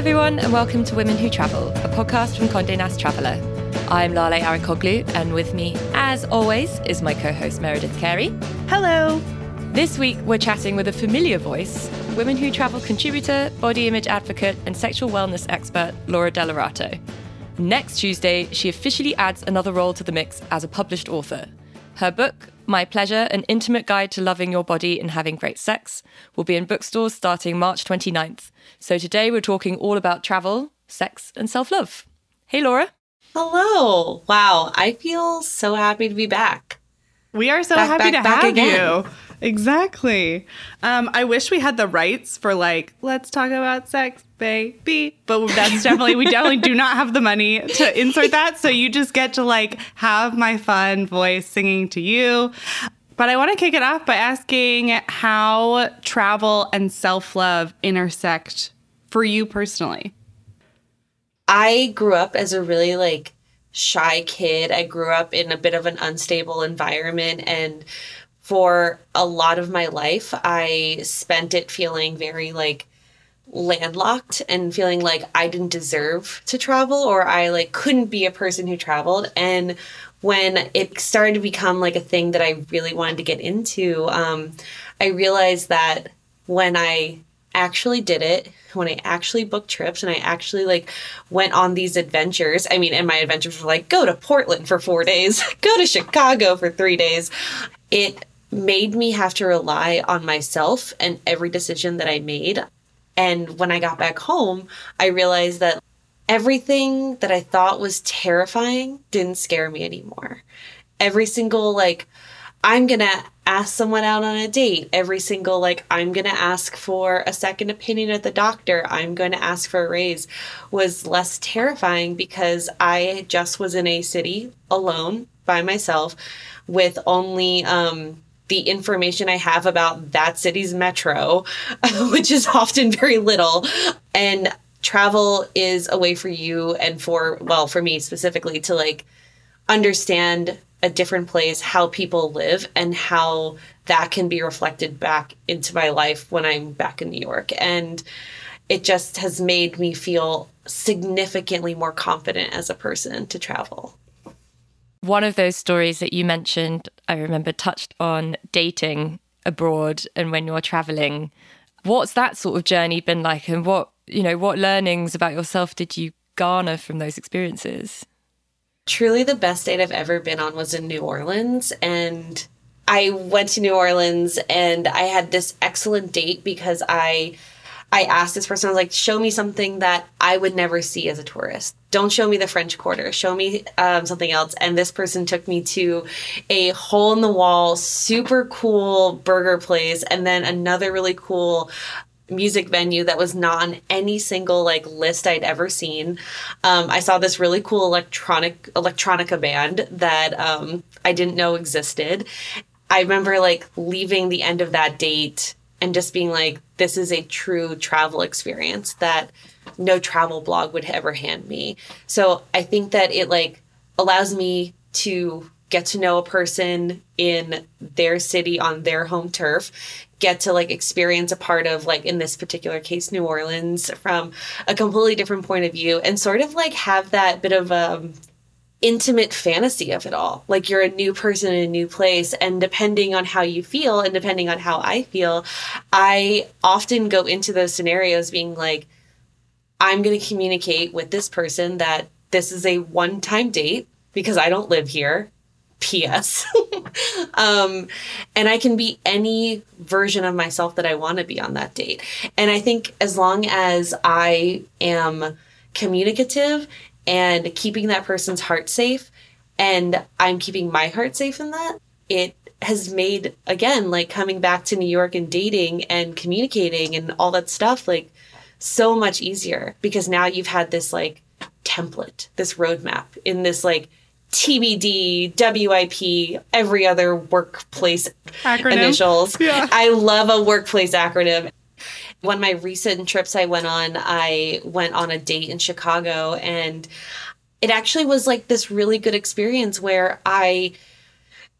everyone, and welcome to Women Who Travel, a podcast from Condé Nast Traveller. I'm Lale Arikoglu, and with me, as always, is my co host Meredith Carey. Hello. This week, we're chatting with a familiar voice Women Who Travel contributor, body image advocate, and sexual wellness expert, Laura Delarato. Next Tuesday, she officially adds another role to the mix as a published author. Her book, My Pleasure An Intimate Guide to Loving Your Body and Having Great Sex, will be in bookstores starting March 29th. So today we're talking all about travel, sex, and self love. Hey, Laura. Hello. Wow. I feel so happy to be back. We are so Back, happy back, to back have again. you. Exactly. Um, I wish we had the rights for like, let's talk about sex, baby. But that's definitely, we definitely do not have the money to insert that. So you just get to like have my fun voice singing to you. But I want to kick it off by asking how travel and self love intersect for you personally. I grew up as a really like shy kid. I grew up in a bit of an unstable environment and for a lot of my life I spent it feeling very like landlocked and feeling like I didn't deserve to travel or I like couldn't be a person who traveled. And when it started to become like a thing that I really wanted to get into um I realized that when I actually did it when i actually booked trips and i actually like went on these adventures i mean and my adventures were like go to portland for four days go to chicago for three days it made me have to rely on myself and every decision that i made and when i got back home i realized that everything that i thought was terrifying didn't scare me anymore every single like I'm gonna ask someone out on a date. Every single, like, I'm gonna ask for a second opinion at the doctor. I'm going to ask for a raise was less terrifying because I just was in a city alone by myself with only, um, the information I have about that city's metro, which is often very little. And travel is a way for you and for, well, for me specifically to like understand a different place, how people live, and how that can be reflected back into my life when I'm back in New York. And it just has made me feel significantly more confident as a person to travel. One of those stories that you mentioned, I remember, touched on dating abroad and when you're traveling. What's that sort of journey been like, and what you know, what learnings about yourself did you garner from those experiences? truly the best date I've ever been on was in New Orleans. And I went to New Orleans and I had this excellent date because I I asked this person, I was like, show me something that I would never see as a tourist. Don't show me the French Quarter. Show me um, something else. And this person took me to a hole in the wall, super cool burger place, and then another really cool music venue that was not on any single like list I'd ever seen. Um, I saw this really cool electronic electronica band that um, I didn't know existed. I remember like leaving the end of that date and just being like, this is a true travel experience that no travel blog would ever hand me. So I think that it like allows me to get to know a person in their city on their home turf get to like experience a part of like in this particular case new orleans from a completely different point of view and sort of like have that bit of um intimate fantasy of it all like you're a new person in a new place and depending on how you feel and depending on how i feel i often go into those scenarios being like i'm going to communicate with this person that this is a one time date because i don't live here PS. um, and I can be any version of myself that I want to be on that date. And I think as long as I am communicative and keeping that person's heart safe, and I'm keeping my heart safe in that, it has made, again, like coming back to New York and dating and communicating and all that stuff, like so much easier because now you've had this like template, this roadmap in this like TBD, WIP, every other workplace Acronym. initials. Yeah. I love a workplace acronym. One of my recent trips I went on, I went on a date in Chicago and it actually was like this really good experience where I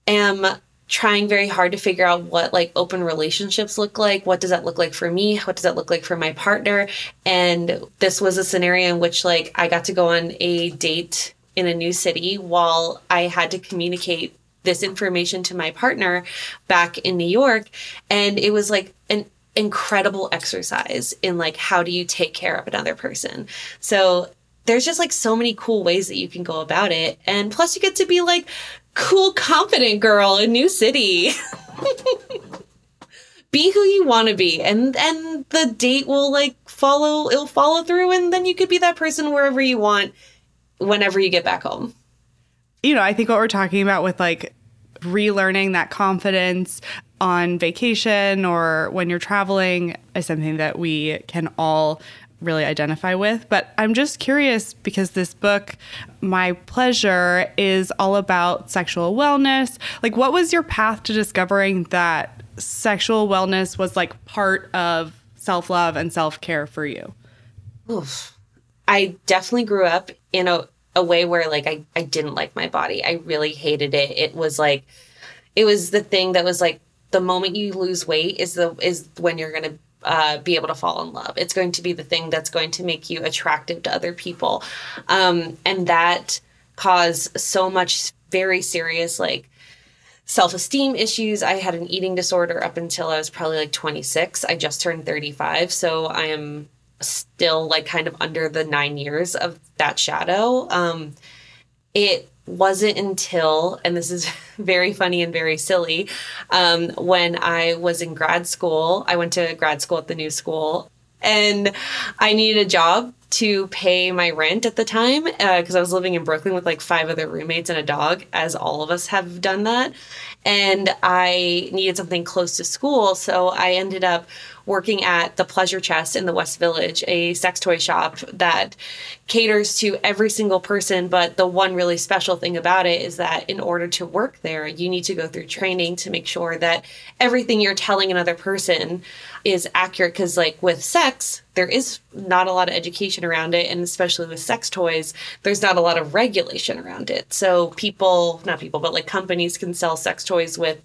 am trying very hard to figure out what like open relationships look like. What does that look like for me? What does that look like for my partner? And this was a scenario in which like I got to go on a date in a new city while I had to communicate this information to my partner back in New York. And it was like an incredible exercise in like how do you take care of another person. So there's just like so many cool ways that you can go about it. And plus you get to be like cool, confident girl in new city. be who you want to be and and the date will like follow it'll follow through and then you could be that person wherever you want whenever you get back home you know, I think what we're talking about with like relearning that confidence on vacation or when you're traveling is something that we can all really identify with. But I'm just curious because this book, My Pleasure, is all about sexual wellness. Like, what was your path to discovering that sexual wellness was like part of self love and self care for you? Oof. I definitely grew up in a a way where like I, I didn't like my body. I really hated it. It was like it was the thing that was like the moment you lose weight is the is when you're gonna uh, be able to fall in love. It's going to be the thing that's going to make you attractive to other people, um, and that caused so much very serious like self esteem issues. I had an eating disorder up until I was probably like 26. I just turned 35, so I am still like kind of under the nine years of that shadow. Um, it wasn't until, and this is very funny and very silly, um, when I was in grad school, I went to grad school at the new school and I needed a job to pay my rent at the time because uh, I was living in Brooklyn with like five other roommates and a dog, as all of us have done that. And I needed something close to school. So I ended up working at the Pleasure Chest in the West Village, a sex toy shop that caters to every single person. But the one really special thing about it is that in order to work there, you need to go through training to make sure that everything you're telling another person is accurate. Because, like with sex, there is not a lot of education around it. And especially with sex toys, there's not a lot of regulation around it. So, people, not people, but like companies can sell sex toys with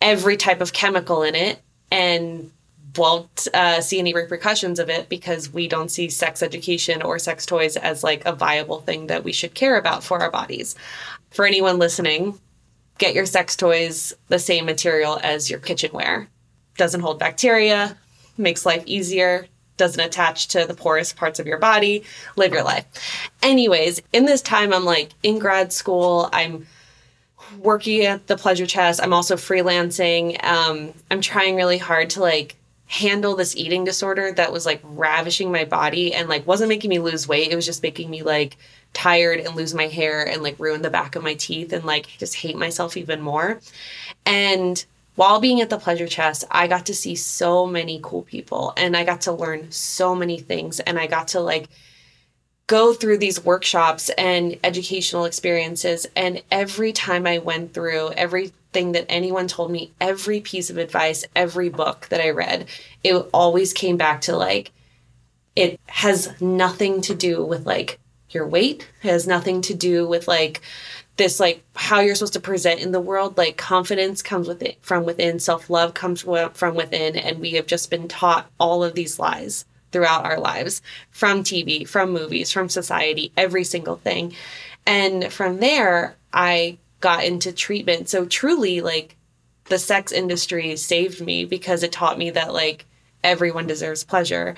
every type of chemical in it and won't uh, see any repercussions of it because we don't see sex education or sex toys as like a viable thing that we should care about for our bodies. For anyone listening, get your sex toys the same material as your kitchenware. Doesn't hold bacteria, makes life easier, doesn't attach to the porous parts of your body. Live your life. Anyways, in this time, I'm like in grad school, I'm working at the pleasure chest. I'm also freelancing. Um, I'm trying really hard to like handle this eating disorder that was like ravishing my body and like wasn't making me lose weight. It was just making me like tired and lose my hair and like ruin the back of my teeth and like just hate myself even more. And while being at the pleasure chest, I got to see so many cool people and I got to learn so many things and I got to like go through these workshops and educational experiences and every time I went through everything that anyone told me, every piece of advice, every book that I read, it always came back to like, it has nothing to do with like your weight, it has nothing to do with like this like how you're supposed to present in the world. Like confidence comes with it from within self-love comes from within and we have just been taught all of these lies throughout our lives from TV, from movies, from society, every single thing. And from there, I got into treatment. So truly like the sex industry saved me because it taught me that like everyone deserves pleasure.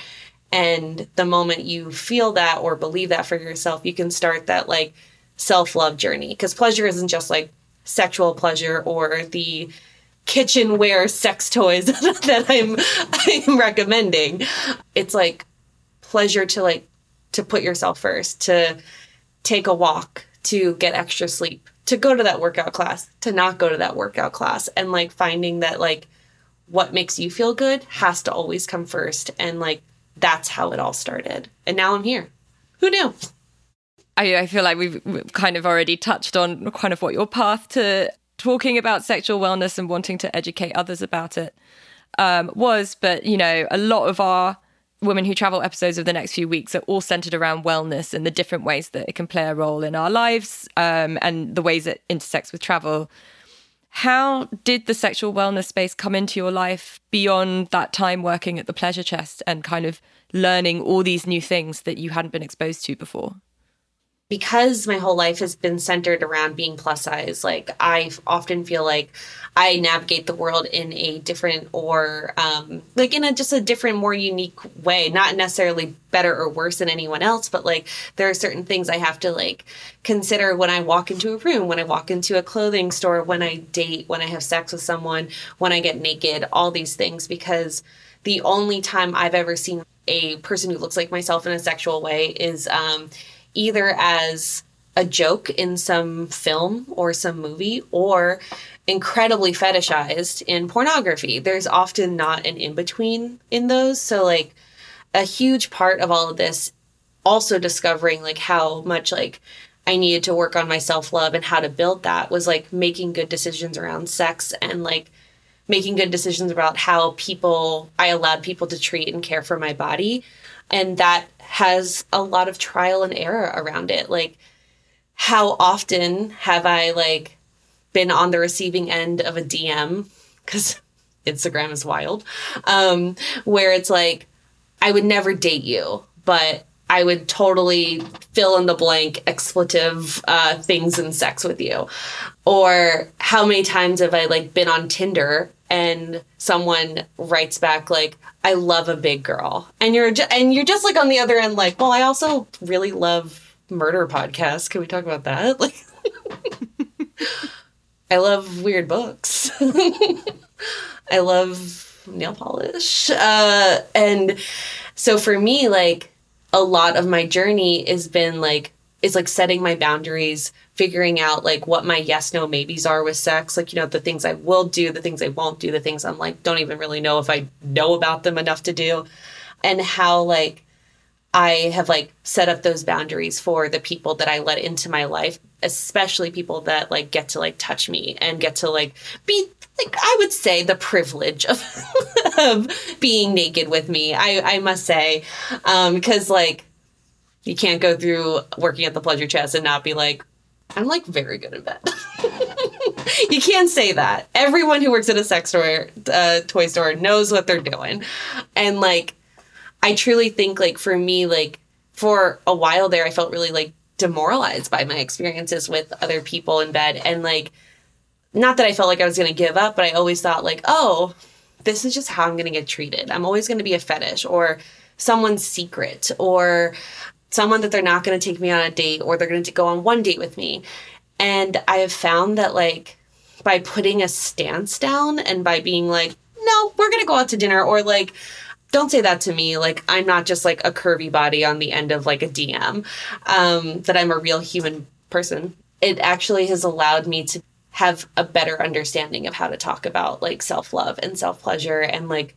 And the moment you feel that or believe that for yourself, you can start that like self love journey. Because pleasure isn't just like sexual pleasure or the kitchenware sex toys that I'm I'm recommending. It's like pleasure to like to put yourself first, to take a walk, to get extra sleep, to go to that workout class, to not go to that workout class, and like finding that like what makes you feel good has to always come first. And like that's how it all started. And now I'm here. Who knew? I, I feel like we've kind of already touched on kind of what your path to talking about sexual wellness and wanting to educate others about it um, was. But, you know, a lot of our Women Who Travel episodes of the next few weeks are all centered around wellness and the different ways that it can play a role in our lives um, and the ways it intersects with travel. How did the sexual wellness space come into your life beyond that time working at the pleasure chest and kind of learning all these new things that you hadn't been exposed to before? Because my whole life has been centered around being plus size, like I often feel like I navigate the world in a different or um, like in a just a different, more unique way. Not necessarily better or worse than anyone else, but like there are certain things I have to like consider when I walk into a room, when I walk into a clothing store, when I date, when I have sex with someone, when I get naked, all these things because the only time I've ever seen a person who looks like myself in a sexual way is um, either as a joke in some film or some movie or incredibly fetishized in pornography. There's often not an in between in those. So, like, a huge part of all of this also discovering like how much like I needed to work on my self love and how to build that was like making good decisions around sex and like making good decisions about how people I allowed people to treat and care for my body. And that has a lot of trial and error around it. Like, how often have I like been on the receiving end of a DM because Instagram is wild, um, where it's like I would never date you, but I would totally fill in the blank expletive uh, things and sex with you. Or how many times have I like been on Tinder and someone writes back like, "I love a big girl," and you're ju- and you're just like on the other end like, "Well, I also really love murder podcasts. Can we talk about that?" Like, I love weird books. I love nail polish, uh, and so for me, like a lot of my journey has been like is like setting my boundaries, figuring out like what my yes no maybes are with sex, like you know the things I will do, the things I won't do, the things I'm like don't even really know if I know about them enough to do, and how like I have like set up those boundaries for the people that I let into my life, especially people that like get to like touch me and get to like be like I would say the privilege of of being naked with me. I I must say um because like you can't go through working at the pleasure chest and not be like I'm like very good in bed. you can't say that. Everyone who works at a sex store, uh, toy store knows what they're doing. And like I truly think like for me like for a while there I felt really like demoralized by my experiences with other people in bed and like not that I felt like I was going to give up, but I always thought like, "Oh, this is just how I'm going to get treated. I'm always going to be a fetish or someone's secret or someone that they're not going to take me on a date or they're going to go on one date with me." And I have found that like by putting a stance down and by being like, "No, we're going to go out to dinner," or like don't say that to me. Like, I'm not just like a curvy body on the end of like a DM, um, that I'm a real human person. It actually has allowed me to have a better understanding of how to talk about like self love and self pleasure and like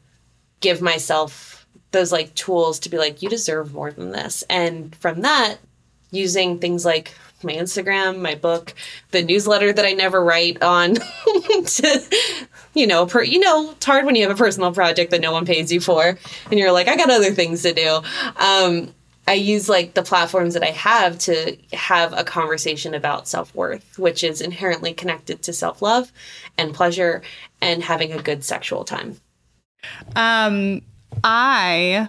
give myself those like tools to be like, you deserve more than this. And from that, using things like my Instagram, my book, the newsletter that I never write on to you know, per, you know, it's hard when you have a personal project that no one pays you for, and you're like, I got other things to do. Um, I use like the platforms that I have to have a conversation about self worth, which is inherently connected to self love and pleasure and having a good sexual time. Um, I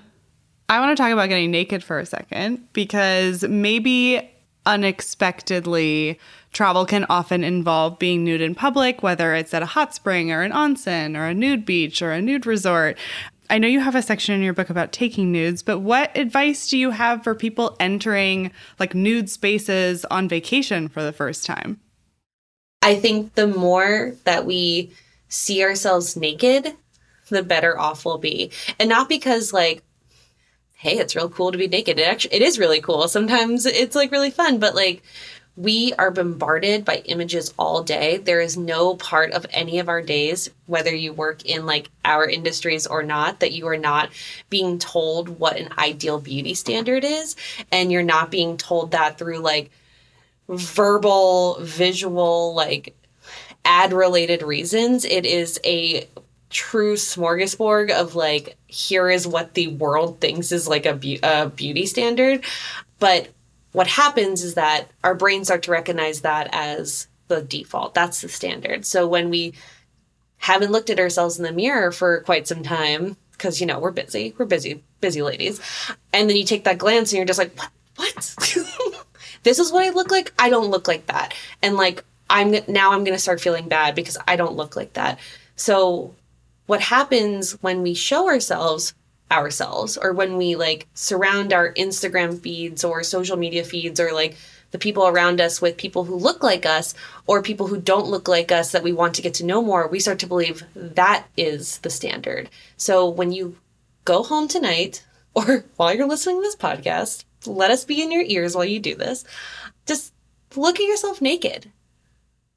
I want to talk about getting naked for a second because maybe unexpectedly travel can often involve being nude in public, whether it's at a hot spring or an onsen or a nude beach or a nude resort. I know you have a section in your book about taking nudes, but what advice do you have for people entering like nude spaces on vacation for the first time? I think the more that we see ourselves naked, the better off we'll be. And not because like hey, it's real cool to be naked. It actually it is really cool. Sometimes it's like really fun, but like we are bombarded by images all day. There is no part of any of our days, whether you work in like our industries or not, that you are not being told what an ideal beauty standard is. And you're not being told that through like verbal, visual, like ad related reasons. It is a true smorgasbord of like, here is what the world thinks is like a, be- a beauty standard. But what happens is that our brains start to recognize that as the default. That's the standard. So when we haven't looked at ourselves in the mirror for quite some time, because you know we're busy, we're busy, busy ladies, and then you take that glance and you're just like, what? What? this is what I look like. I don't look like that, and like I'm now I'm gonna start feeling bad because I don't look like that. So what happens when we show ourselves ourselves or when we like surround our Instagram feeds or social media feeds or like the people around us with people who look like us or people who don't look like us that we want to get to know more, we start to believe that is the standard. So when you go home tonight or while you're listening to this podcast, let us be in your ears while you do this. Just look at yourself naked.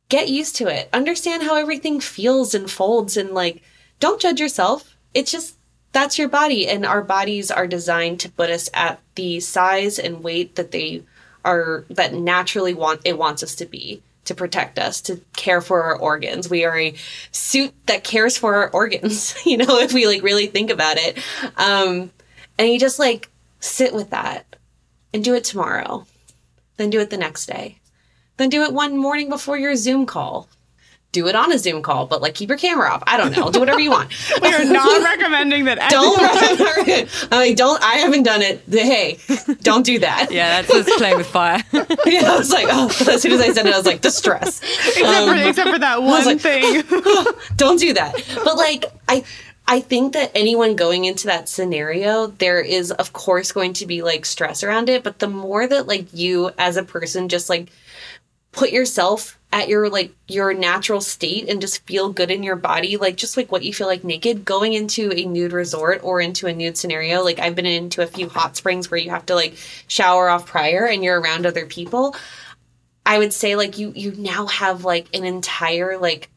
Get used to it. Understand how everything feels and folds and like don't judge yourself. It's just that's your body and our bodies are designed to put us at the size and weight that they are that naturally want it wants us to be to protect us to care for our organs. We are a suit that cares for our organs you know if we like really think about it. Um and you just like sit with that and do it tomorrow then do it the next day then do it one morning before your zoom call do it on a Zoom call, but like keep your camera off. I don't know. Do whatever you want. we are not recommending that. don't. Recommend, I mean, don't. I haven't done it. Hey, don't do that. Yeah, that's just playing with fire. yeah, I was like, oh, as soon as I said it, I was like, distress. Except, um, for, except for that one like, thing. don't do that. But like, I. I think that anyone going into that scenario, there is, of course, going to be like stress around it. But the more that, like, you as a person just like put yourself at your like your natural state and just feel good in your body like just like what you feel like naked going into a nude resort or into a nude scenario like i've been into a few hot springs where you have to like shower off prior and you're around other people. I would say like you you now have like an entire like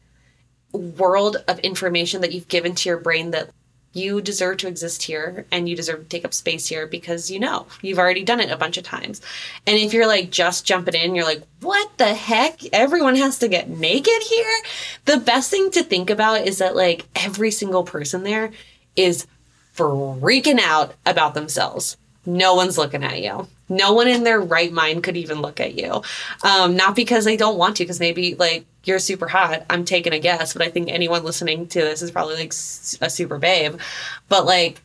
world of information that you've given to your brain that you deserve to exist here and you deserve to take up space here because you know you've already done it a bunch of times. And if you're like just jumping in, you're like, what the heck? Everyone has to get naked here? The best thing to think about is that like every single person there is freaking out about themselves. No one's looking at you. No one in their right mind could even look at you. Um, not because they don't want to, because maybe like you're super hot. I'm taking a guess, but I think anyone listening to this is probably like a super babe. But like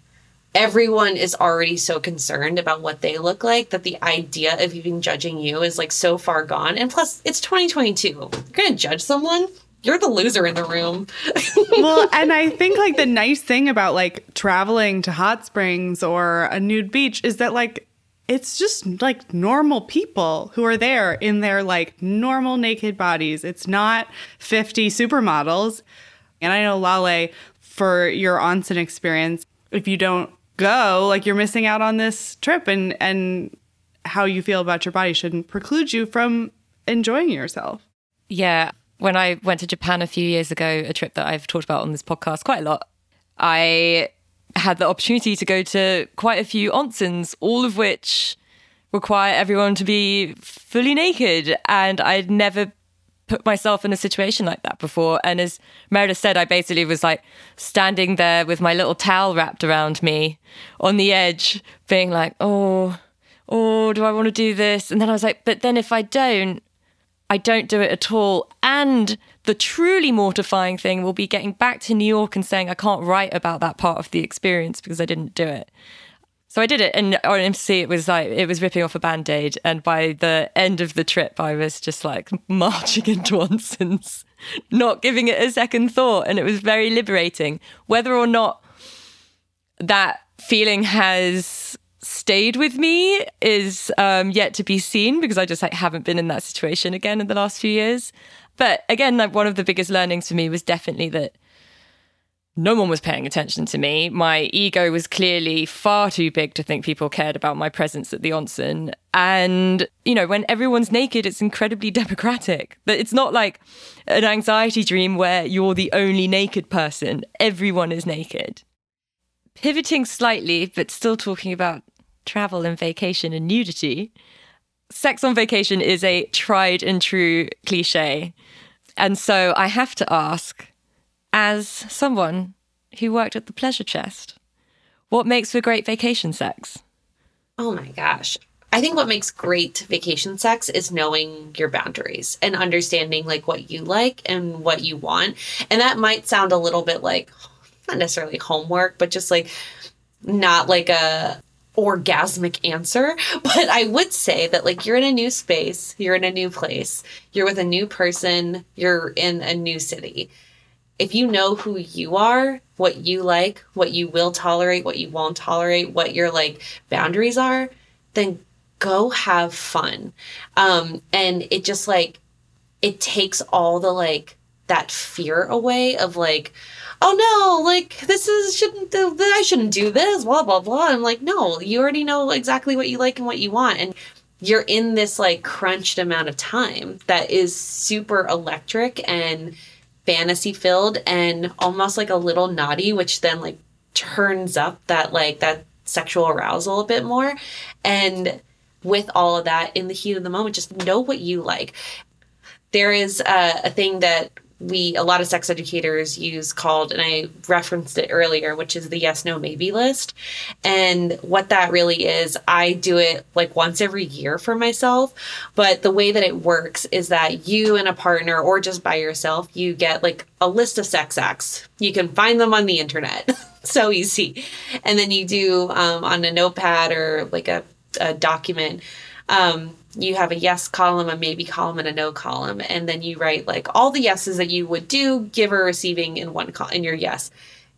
everyone is already so concerned about what they look like that the idea of even judging you is like so far gone. And plus, it's 2022. You're gonna judge someone? You're the loser in the room. well, and I think like the nice thing about like traveling to hot springs or a nude beach is that like it's just like normal people who are there in their like normal naked bodies. It's not 50 supermodels. And I know Lale, for your onsen experience, if you don't go, like you're missing out on this trip and and how you feel about your body shouldn't preclude you from enjoying yourself. Yeah. When I went to Japan a few years ago, a trip that I've talked about on this podcast quite a lot, I had the opportunity to go to quite a few onsens, all of which require everyone to be fully naked. And I'd never put myself in a situation like that before. And as Meredith said, I basically was like standing there with my little towel wrapped around me on the edge, being like, oh, oh, do I want to do this? And then I was like, but then if I don't, I don't do it at all. And the truly mortifying thing will be getting back to New York and saying I can't write about that part of the experience because I didn't do it. So I did it, and on MC it was like it was ripping off a band aid. And by the end of the trip, I was just like marching into onsens, not giving it a second thought, and it was very liberating. Whether or not that feeling has stayed with me is um, yet to be seen because I just like haven't been in that situation again in the last few years. But again, like one of the biggest learnings for me was definitely that no one was paying attention to me. My ego was clearly far too big to think people cared about my presence at the onsen. And, you know, when everyone's naked, it's incredibly democratic. But it's not like an anxiety dream where you're the only naked person, everyone is naked. Pivoting slightly, but still talking about travel and vacation and nudity, sex on vacation is a tried and true cliche. And so I have to ask, as someone who worked at the pleasure chest, what makes for great vacation sex? Oh my gosh. I think what makes great vacation sex is knowing your boundaries and understanding like what you like and what you want. And that might sound a little bit like not necessarily homework, but just like not like a orgasmic answer, but I would say that like you're in a new space, you're in a new place, you're with a new person, you're in a new city. If you know who you are, what you like, what you will tolerate, what you won't tolerate, what your like boundaries are, then go have fun. Um and it just like it takes all the like that fear away of like oh no, like this is shouldn't I shouldn't do this, blah blah blah. I'm like, no, you already know exactly what you like and what you want, and you're in this like crunched amount of time that is super electric and fantasy filled and almost like a little naughty, which then like turns up that like that sexual arousal a bit more, and with all of that in the heat of the moment, just know what you like. There is a, a thing that we a lot of sex educators use called and i referenced it earlier which is the yes no maybe list. And what that really is i do it like once every year for myself. But the way that it works is that you and a partner or just by yourself you get like a list of sex acts. You can find them on the internet. So easy. And then you do um, on a notepad or like a, a document. Um, you have a yes column, a maybe column, and a no column, and then you write like all the yeses that you would do, give or receiving in one col- in your yes.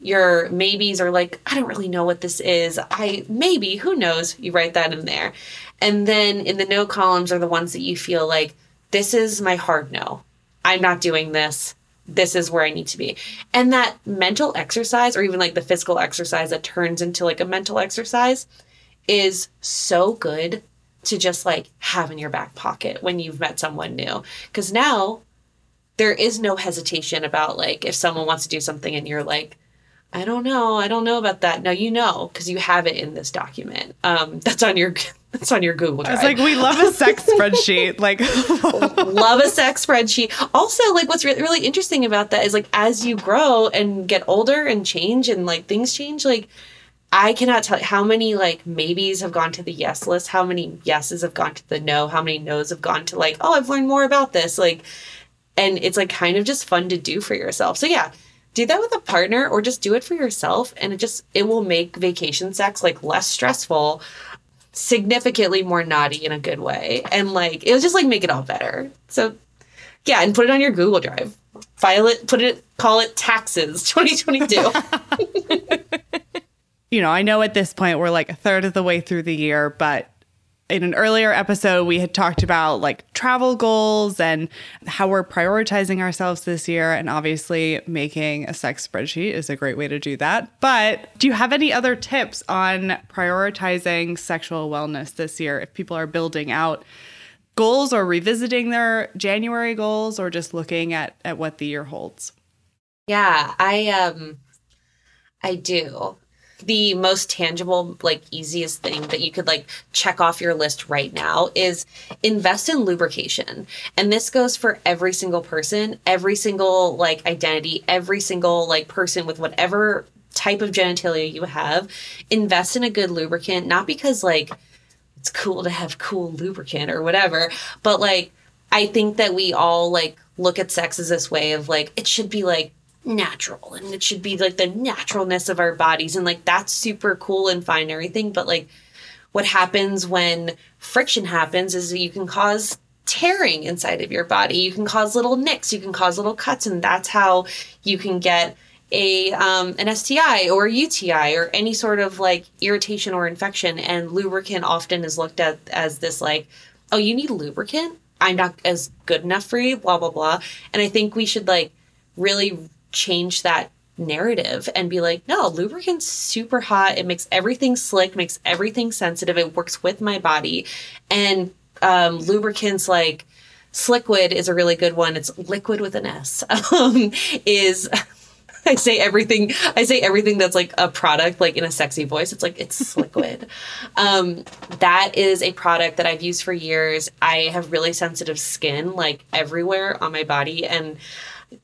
Your maybes are like, I don't really know what this is. I maybe, who knows? You write that in there. And then in the no columns are the ones that you feel like, this is my hard no. I'm not doing this. This is where I need to be. And that mental exercise, or even like the physical exercise that turns into like a mental exercise, is so good to just like have in your back pocket when you've met someone new. Because now there is no hesitation about like if someone wants to do something and you're like, I don't know, I don't know about that. No, you know, because you have it in this document. Um, that's on your that's on your Google Drive. It's like we love a sex spreadsheet. Like love a sex spreadsheet. Also, like what's re- really interesting about that is like as you grow and get older and change and like things change, like I cannot tell you how many like maybes have gone to the yes list, how many yeses have gone to the no, how many no's have gone to like, oh, I've learned more about this. Like, and it's like kind of just fun to do for yourself. So yeah, do that with a partner or just do it for yourself. And it just, it will make vacation sex like less stressful, significantly more naughty in a good way. And like, it'll just like make it all better. So yeah, and put it on your Google Drive. File it, put it, call it taxes 2022. you know, I know at this point we're like a third of the way through the year, but in an earlier episode, we had talked about like travel goals and how we're prioritizing ourselves this year. And obviously, making a sex spreadsheet is a great way to do that. But do you have any other tips on prioritizing sexual wellness this year if people are building out goals or revisiting their January goals or just looking at, at what the year holds? Yeah, I um I do the most tangible like easiest thing that you could like check off your list right now is invest in lubrication. And this goes for every single person every single like identity every single like person with whatever type of genitalia you have. Invest in a good lubricant not because like it's cool to have cool lubricant or whatever but like i think that we all like look at sex as this way of like it should be like natural and it should be like the naturalness of our bodies and like that's super cool and fine and everything but like what happens when friction happens is you can cause tearing inside of your body. You can cause little nicks. You can cause little cuts and that's how you can get a um, an STI or a UTI or any sort of like irritation or infection and lubricant often is looked at as this like oh you need lubricant? I'm not as good enough for you blah blah blah and I think we should like really change that narrative and be like, no, lubricant's super hot. It makes everything slick, makes everything sensitive. It works with my body. And um, lubricants like Sliquid is a really good one. It's liquid with an S. Um, is I say everything. I say everything that's like a product, like in a sexy voice. It's like it's liquid. um, that is a product that I've used for years. I have really sensitive skin, like everywhere on my body, and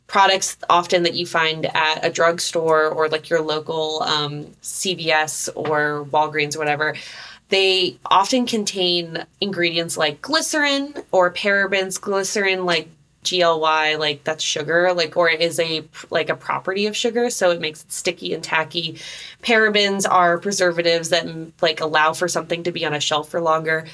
products often that you find at a drugstore or like your local um, CVS or Walgreens or whatever. They often contain ingredients like glycerin or parabens, glycerin like GLY, like that's sugar, like or is a like a property of sugar, so it makes it sticky and tacky. Parabens are preservatives that like allow for something to be on a shelf for longer.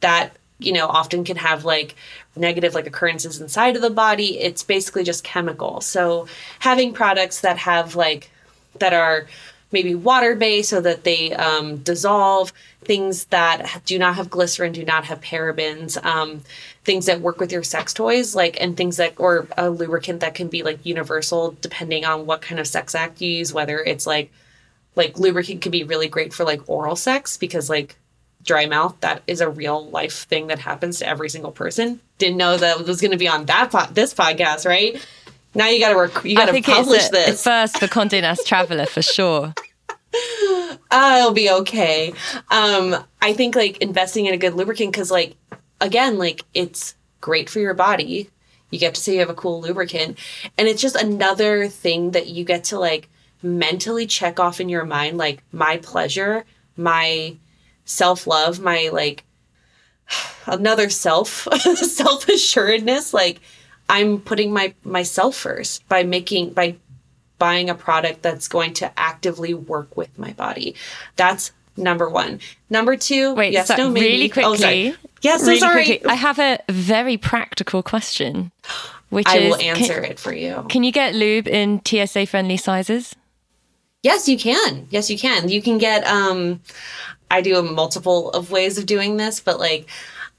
That you know often can have like negative like occurrences inside of the body. It's basically just chemical. So having products that have like that are maybe water based so that they um, dissolve things that do not have glycerin do not have parabens um, things that work with your sex toys like and things that or a lubricant that can be like universal depending on what kind of sex act you use whether it's like like lubricant could be really great for like oral sex because like dry mouth that is a real life thing that happens to every single person didn't know that it was going to be on that po- this podcast right now you got to work. You got to publish it's a, this. first for Condé Nast Traveler for sure. I'll be okay. Um, I think like investing in a good lubricant because like again, like it's great for your body. You get to say you have a cool lubricant, and it's just another thing that you get to like mentally check off in your mind, like my pleasure, my self love, my like another self self assuredness, like I'm putting my myself first by making by buying a product that's going to actively work with my body. That's number one. Number two, Wait, yes, so no, maybe. really quickly. Oh, sorry. Yes, really so sorry. quickly, I have a very practical question, which I is will answer can, it for you. Can you get lube in TSA friendly sizes? Yes, you can. Yes, you can. You can get um I do a multiple of ways of doing this, but like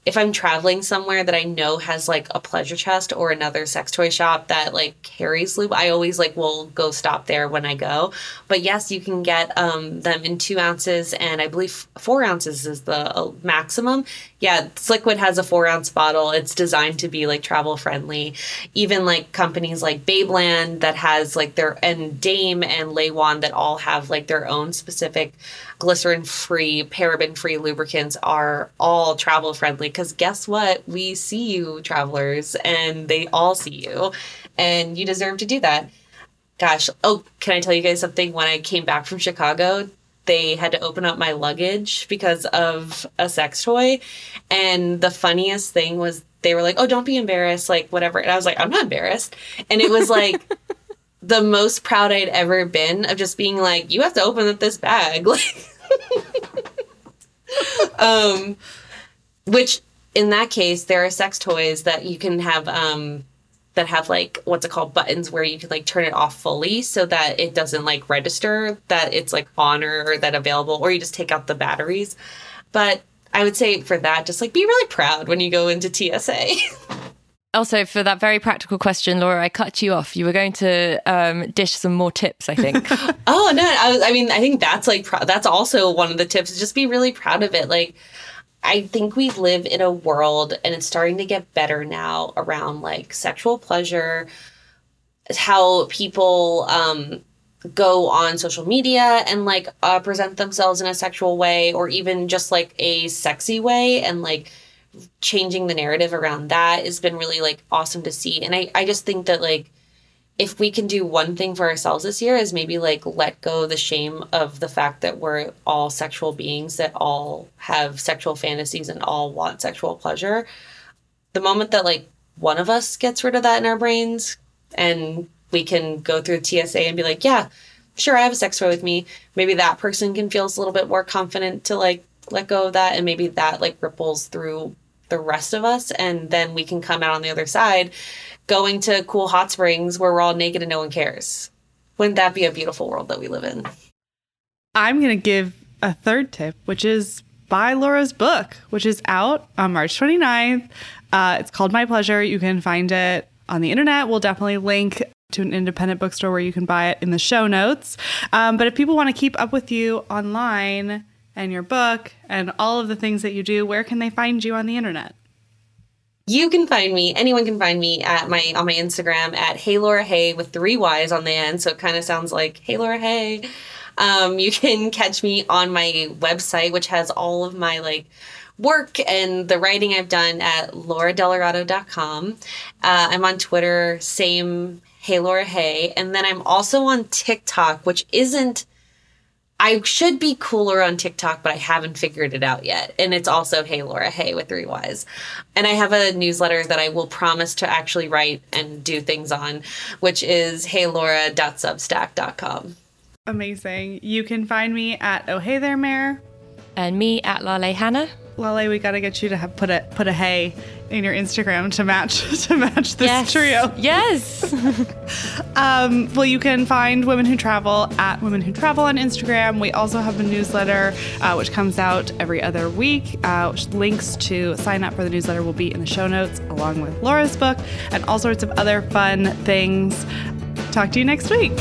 if I'm traveling somewhere that I know has like a pleasure chest or another sex toy shop that like carries lube, I always like will go stop there when I go. But yes, you can get um, them in two ounces, and I believe four ounces is the uh, maximum. Yeah, Sliquid has a four ounce bottle. It's designed to be like travel friendly. Even like companies like Babeland that has like their and Dame and Laywan that all have like their own specific glycerin free, paraben free lubricants are all travel friendly because guess what? We see you, travelers, and they all see you, and you deserve to do that. Gosh, oh, can I tell you guys something? When I came back from Chicago, they had to open up my luggage because of a sex toy. And the funniest thing was they were like, oh, don't be embarrassed, like whatever. And I was like, I'm not embarrassed. And it was like, the most proud I'd ever been of just being like, you have to open up this bag. Like, um, which in that case, there are sex toys that you can have, um, that have like what's it called buttons where you can like turn it off fully so that it doesn't like register that it's like on or, that available, or you just take out the batteries. But I would say for that, just like be really proud when you go into TSA. Also, for that very practical question, Laura, I cut you off. You were going to um, dish some more tips, I think. oh no, I, was, I mean, I think that's like that's also one of the tips. Just be really proud of it. Like, I think we live in a world, and it's starting to get better now around like sexual pleasure, how people um, go on social media and like uh, present themselves in a sexual way, or even just like a sexy way, and like changing the narrative around that has been really like awesome to see. And I, I just think that like if we can do one thing for ourselves this year is maybe like let go the shame of the fact that we're all sexual beings that all have sexual fantasies and all want sexual pleasure. The moment that like one of us gets rid of that in our brains and we can go through TSA and be like, yeah, sure, I have a sex toy with me. Maybe that person can feel a little bit more confident to like let go of that and maybe that like ripples through the rest of us and then we can come out on the other side going to cool hot springs where we're all naked and no one cares wouldn't that be a beautiful world that we live in I'm going to give a third tip, which is buy Laura's book, which is out on March 29th. Uh, it's called My Pleasure. You can find it on the internet. We'll definitely link to an independent bookstore where you can buy it in the show notes. Um, but if people want to keep up with you online and your book and all of the things that you do, where can they find you on the internet? You can find me anyone can find me at my on my instagram at hey laura hey with three y's on the end so it kind of sounds like hey laura hey um, you can catch me on my website which has all of my like work and the writing i've done at lauradelarato.com uh, i'm on twitter same hey laura hey and then i'm also on tiktok which isn't I should be cooler on TikTok, but I haven't figured it out yet. And it's also Hey Laura Hey with three Y's. And I have a newsletter that I will promise to actually write and do things on, which is heylaura.substack.com. Amazing. You can find me at Oh Hey There Mare. And me at Lale Hannah. Lale, we got to get you to have put a put a hey in your Instagram to match to match this yes. trio. Yes. um, well, you can find Women Who Travel at Women Who Travel on Instagram. We also have a newsletter uh, which comes out every other week. Uh, links to sign up for the newsletter will be in the show notes, along with Laura's book and all sorts of other fun things. Talk to you next week.